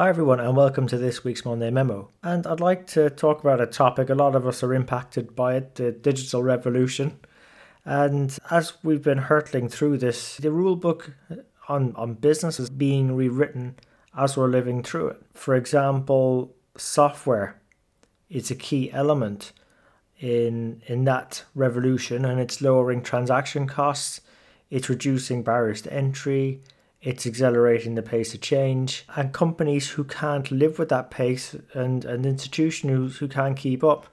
Hi, everyone, and welcome to this week's Monday Memo. And I'd like to talk about a topic a lot of us are impacted by it the digital revolution. And as we've been hurtling through this, the rule book on, on business is being rewritten as we're living through it. For example, software is a key element in, in that revolution, and it's lowering transaction costs, it's reducing barriers to entry it's accelerating the pace of change, and companies who can't live with that pace and an institution who, who can't keep up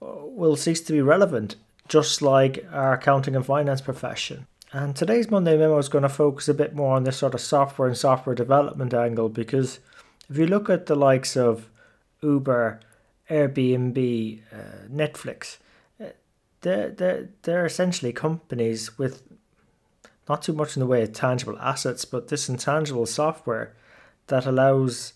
uh, will cease to be relevant, just like our accounting and finance profession. And today's Monday memo is going to focus a bit more on this sort of software and software development angle because if you look at the likes of Uber, Airbnb, uh, Netflix, uh, they're, they're, they're essentially companies with not too much in the way of tangible assets, but this intangible software that allows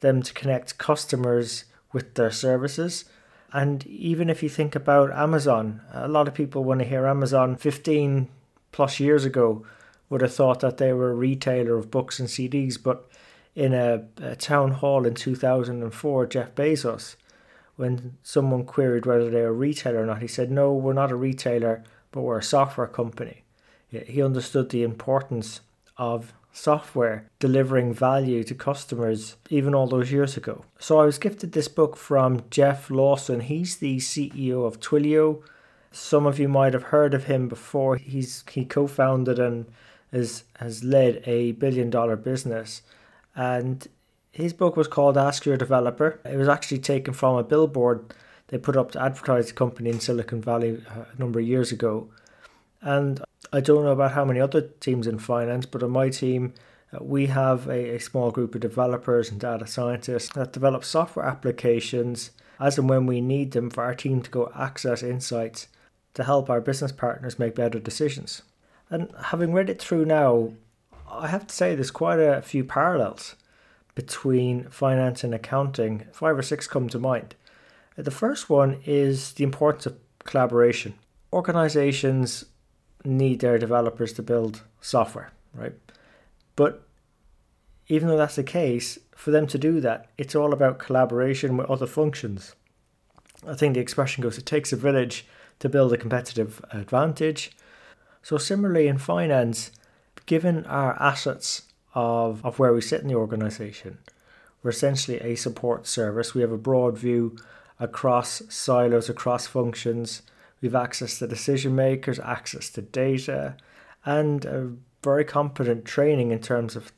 them to connect customers with their services. And even if you think about Amazon, a lot of people, when they hear Amazon 15 plus years ago, would have thought that they were a retailer of books and CDs. But in a, a town hall in 2004, Jeff Bezos, when someone queried whether they were a retailer or not, he said, No, we're not a retailer, but we're a software company he understood the importance of software delivering value to customers even all those years ago. So I was gifted this book from Jeff Lawson. He's the CEO of Twilio. Some of you might have heard of him before. He's he co-founded and is, has led a billion dollar business. And his book was called Ask Your Developer. It was actually taken from a billboard they put up to advertise a company in Silicon Valley uh, a number of years ago. And I don't know about how many other teams in finance, but on my team, uh, we have a, a small group of developers and data scientists that develop software applications as and when we need them for our team to go access insights to help our business partners make better decisions. And having read it through now, I have to say there's quite a few parallels between finance and accounting. Five or six come to mind. The first one is the importance of collaboration. Organizations need their developers to build software, right? But even though that's the case, for them to do that, it's all about collaboration with other functions. I think the expression goes it takes a village to build a competitive advantage. So, similarly in finance, given our assets of, of where we sit in the organization, we're essentially a support service. We have a broad view across silos, across functions. We've access to decision makers, access to data, and a very competent training in terms of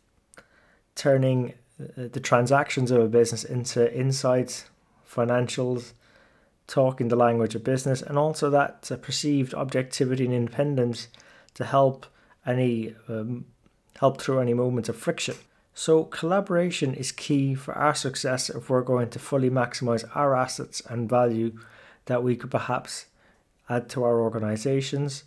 turning uh, the transactions of a business into insights, financials, talking the language of business, and also that uh, perceived objectivity and independence to help any um, help through any moments of friction. So collaboration is key for our success if we're going to fully maximize our assets and value that we could perhaps add to our organizations.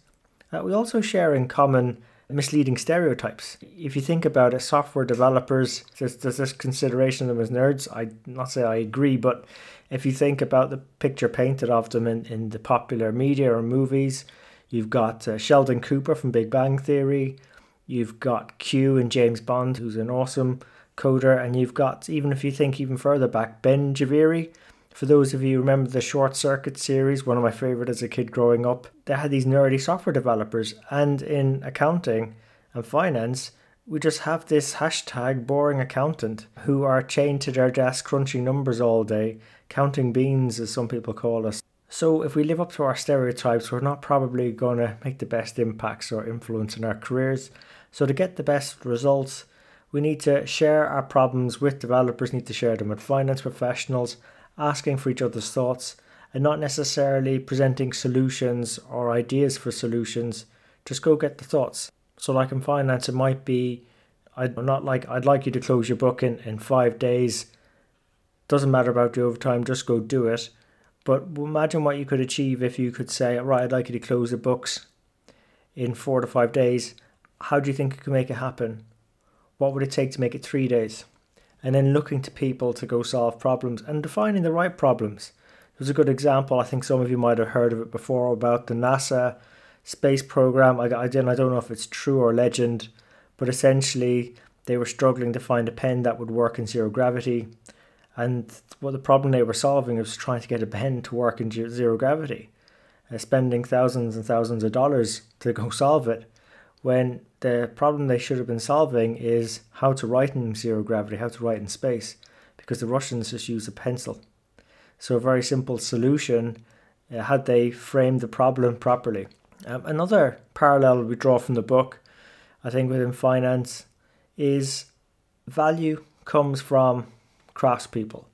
Uh, we also share in common misleading stereotypes. If you think about it, software developers, there's, this consideration of them as nerds. I not say I agree, but if you think about the picture painted of them in, in the popular media or movies, you've got uh, Sheldon Cooper from Big Bang Theory, you've got Q and James Bond, who's an awesome coder, and you've got, even if you think even further back, Ben Jahveri, for those of you who remember the Short Circuit series, one of my favorite as a kid growing up, they had these nerdy software developers. And in accounting and finance, we just have this hashtag boring accountant who are chained to their desk crunching numbers all day, counting beans, as some people call us. So, if we live up to our stereotypes, we're not probably going to make the best impacts or influence in our careers. So, to get the best results, we need to share our problems with developers, need to share them with finance professionals, asking for each other's thoughts and not necessarily presenting solutions or ideas for solutions. Just go get the thoughts. So, like in finance, it might be I'm not like I'd like you to close your book in, in five days. Doesn't matter about the overtime, just go do it. But imagine what you could achieve if you could say, right, I'd like you to close the books in four to five days. How do you think you could make it happen? What would it take to make it three days? And then looking to people to go solve problems and defining the right problems. There's a good example, I think some of you might have heard of it before, about the NASA space program. I, I, don't know if it's true or legend, but essentially they were struggling to find a pen that would work in zero gravity. And what the problem they were solving was trying to get a pen to work in zero gravity, uh, spending thousands and thousands of dollars to go solve it. When the problem they should have been solving is how to write in zero gravity, how to write in space, because the Russians just use a pencil. So, a very simple solution uh, had they framed the problem properly. Um, another parallel we draw from the book, I think, within finance is value comes from craftspeople.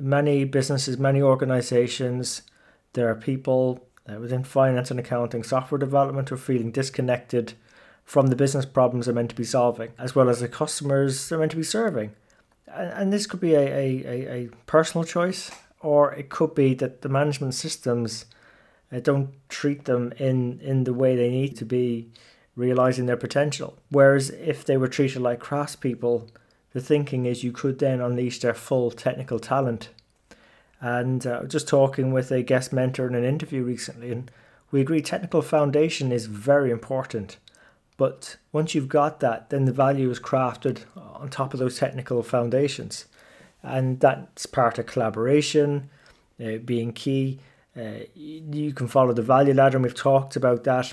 Many businesses, many organizations, there are people uh, within finance and accounting, software development are feeling disconnected from the business problems they're meant to be solving, as well as the customers they're meant to be serving. And, and this could be a, a, a personal choice, or it could be that the management systems uh, don't treat them in, in the way they need to be realizing their potential. Whereas if they were treated like craftspeople, the thinking is you could then unleash their full technical talent. And uh, just talking with a guest mentor in an interview recently, and we agree technical foundation is very important. But once you've got that, then the value is crafted on top of those technical foundations. And that's part of collaboration, uh, being key. Uh, you can follow the value ladder, and we've talked about that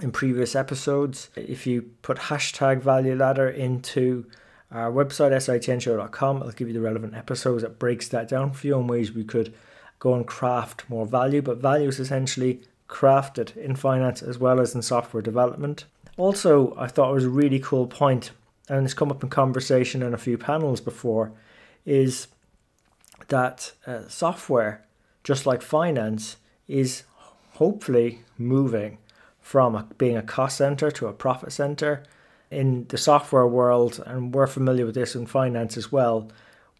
in previous episodes. If you put hashtag value ladder into our website, sitnshow.com, it'll give you the relevant episodes that breaks that down for you in ways we could go and craft more value. But value is essentially crafted in finance as well as in software development. Also, I thought it was a really cool point, and it's come up in conversation in a few panels before, is that uh, software, just like finance, is hopefully moving from a, being a cost center to a profit center. In the software world, and we're familiar with this in finance as well,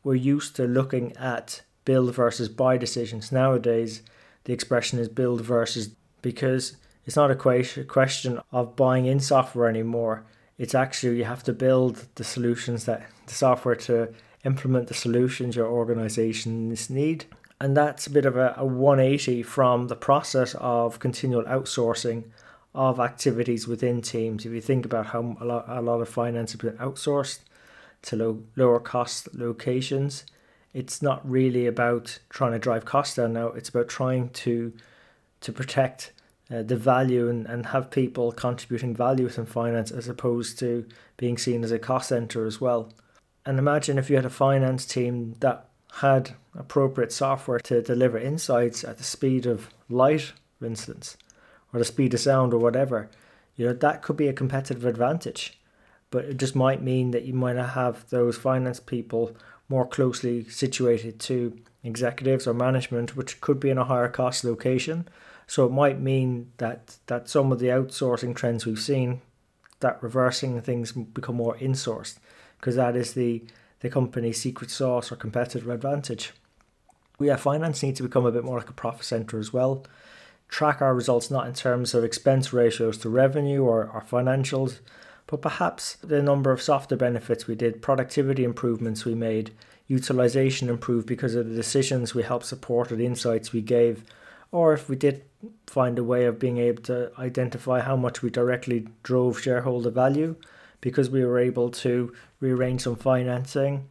we're used to looking at build versus buy decisions. Nowadays, the expression is build versus because it's not a question of buying in software anymore. It's actually you have to build the solutions that the software to implement the solutions your organizations need. And that's a bit of a, a 180 from the process of continual outsourcing of activities within teams. If you think about how a lot, a lot of finance has been outsourced to low, lower cost locations, it's not really about trying to drive costs down now. It's about trying to to protect uh, the value and, and have people contributing value within finance as opposed to being seen as a cost center as well. And imagine if you had a finance team that had appropriate software to deliver insights at the speed of light, for instance, or the speed of sound or whatever. You know, that could be a competitive advantage. But it just might mean that you might not have those finance people more closely situated to executives or management, which could be in a higher cost location so it might mean that that some of the outsourcing trends we've seen, that reversing things become more insourced, because that is the the company's secret sauce or competitive advantage. We have finance needs to become a bit more like a profit center as well. Track our results not in terms of expense ratios to revenue or our financials, but perhaps the number of softer benefits we did, productivity improvements we made, utilization improved because of the decisions we helped support or the insights we gave, or if we did find a way of being able to identify how much we directly drove shareholder value because we were able to rearrange some financing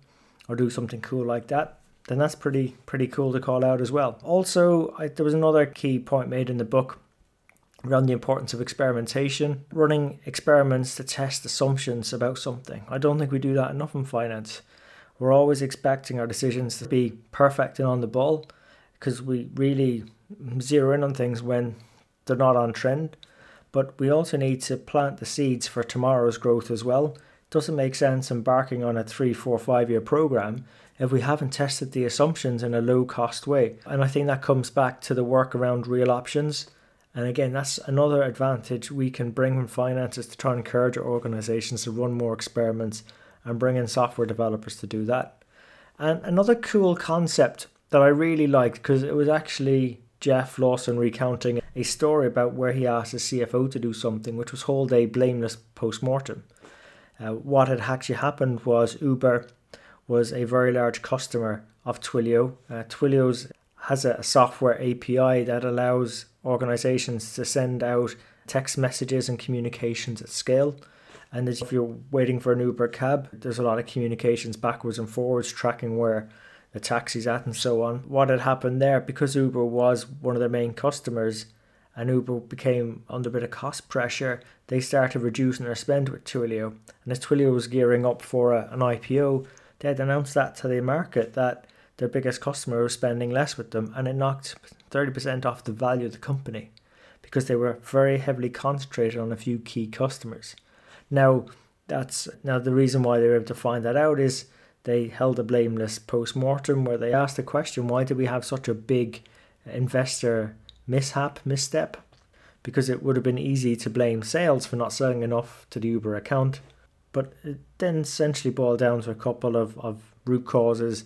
or do something cool like that then that's pretty pretty cool to call out as well also I, there was another key point made in the book around the importance of experimentation running experiments to test assumptions about something i don't think we do that enough in finance we're always expecting our decisions to be perfect and on the ball because we really zero in on things when they're not on trend. But we also need to plant the seeds for tomorrow's growth as well. It doesn't make sense embarking on a three, four, five year program if we haven't tested the assumptions in a low cost way. And I think that comes back to the work around real options. And again, that's another advantage we can bring from finances to try and encourage our organizations to run more experiments and bring in software developers to do that. And another cool concept that I really liked because it was actually Jeff Lawson recounting a story about where he asked his CFO to do something, which was hold a blameless post mortem. Uh, what had actually happened was Uber was a very large customer of Twilio. Uh, Twilio's has a software API that allows organizations to send out text messages and communications at scale. And if you're waiting for an Uber cab, there's a lot of communications backwards and forwards, tracking where the taxi's at and so on. What had happened there, because Uber was one of their main customers and Uber became under a bit of cost pressure, they started reducing their spend with Twilio. And as Twilio was gearing up for a, an IPO, they had announced that to the market that their biggest customer was spending less with them and it knocked 30% off the value of the company because they were very heavily concentrated on a few key customers. Now, that's now the reason why they were able to find that out is they held a blameless post-mortem where they asked the question why did we have such a big investor mishap misstep because it would have been easy to blame sales for not selling enough to the uber account but it then essentially boiled down to a couple of, of root causes.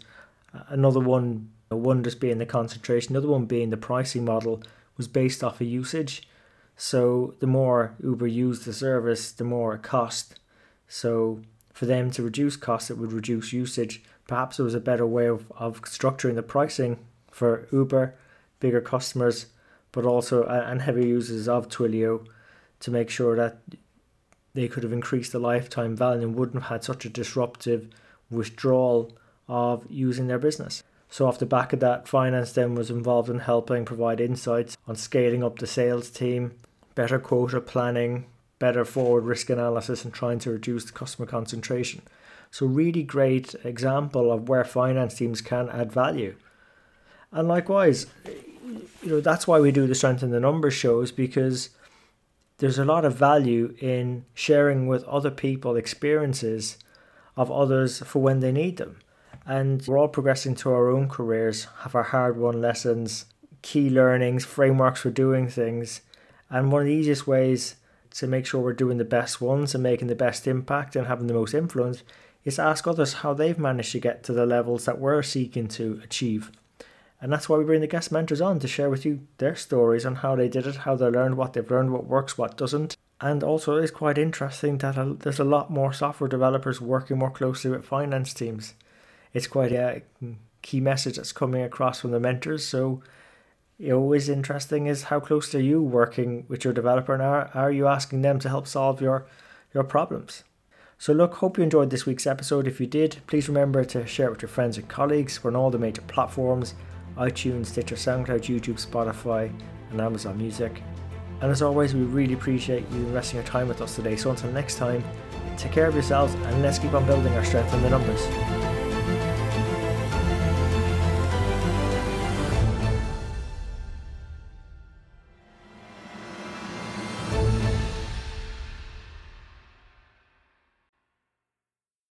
Another one one just being the concentration another one being the pricing model was based off of usage. So the more uber used the service the more it cost. So for them to reduce costs, it would reduce usage. Perhaps it was a better way of, of structuring the pricing for Uber, bigger customers, but also and heavy users of Twilio to make sure that they could have increased the lifetime value and wouldn't have had such a disruptive withdrawal of using their business. So off the back of that, finance then was involved in helping provide insights on scaling up the sales team, better quota planning, better forward risk analysis and trying to reduce customer concentration. So, really great example of where finance teams can add value. And likewise, you know, that's why we do the strength in the numbers shows because there's a lot of value in sharing with other people experiences of others for when they need them. And we're all progressing to our own careers, have our hard won lessons, key learnings, frameworks for doing things. And one of the easiest ways to make sure we're doing the best ones and making the best impact and having the most influence is to ask others how they've managed to get to the levels that we're seeking to achieve. And that's why we bring the guest mentors on to share with you their stories on how they did it, how they learned, what they've learned, what works, what doesn't. And also, it's quite interesting that there's a lot more software developers working more closely with finance teams. It's quite a key message that's coming across from the mentors. So is interesting is how close are you working with your developer and are, are you asking them to help solve your, your problems? So look, hope you enjoyed this week's episode. If you did, please remember to share it with your friends and colleagues. We're on all the major platforms, iTunes, Stitcher, SoundCloud, YouTube, Spotify, and Amazon Music. And as always, we really appreciate you investing your time with us today. So until next time, take care of yourselves and let's keep on building our strength in the numbers.